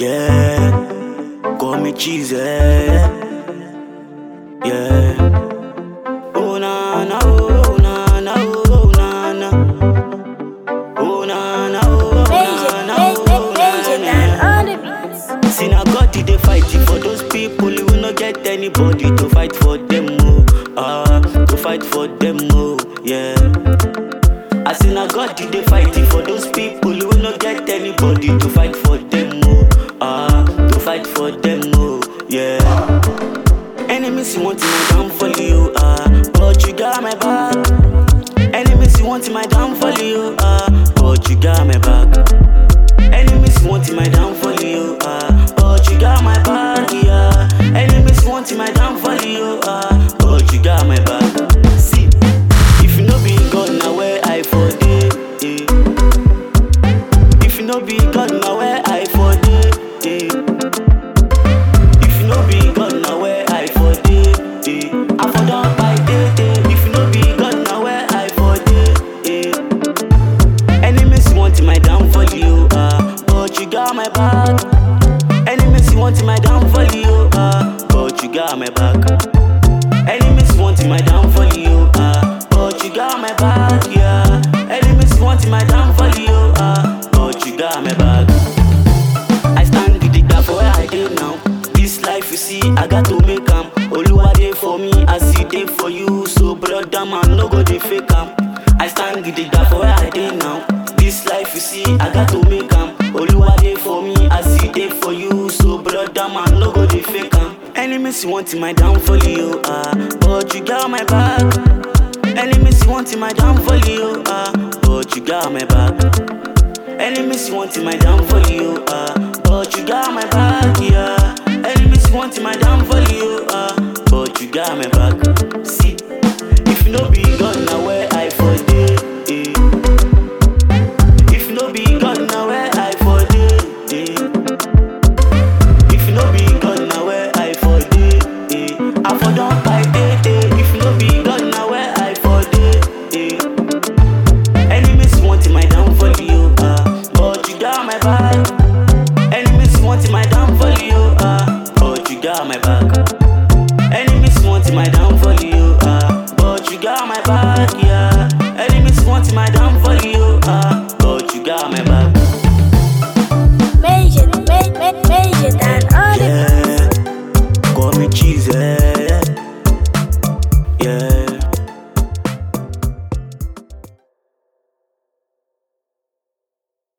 Yeah, call me cheese. Yeah. Oh na na oh na na oh na na. Oh na na oh na na oh na na. See now God did they fight it for those people who will not get anybody to fight for them. Oh, ah, to fight for them. Oh, yeah. I see now God did they fight it for those people who will not get anybody to fight for them. Oh, ah, to fight for them. Oh, yeah. Enemies you want my downfall, you ah, but you got my back. Enemies you want my downfall, you ah, but you got my back. Enemies want my downfall, you ah, but you got my back, yeah. Enemies want my downfall, my back. Enemies want my downfall, you ah, but you got my back. Enemies want my downfall, you ah, but you got my back, yeah. Enemies want my downfall, you ah, but you got my back. I stand with the gap for where I did now. This life you see, I got to make am. Oluwa dey for me, I see dey for you. So brother man, no go dey fake am. Brother man, no go dey fake am. Enemies want my downfall, you ah, but you got my back. Enemies want my downfall, you ah, but you got my back. Enemies want my downfall, you ah, but you got my back, yeah. Enemies want my downfall, you ah, but you got my back. Back.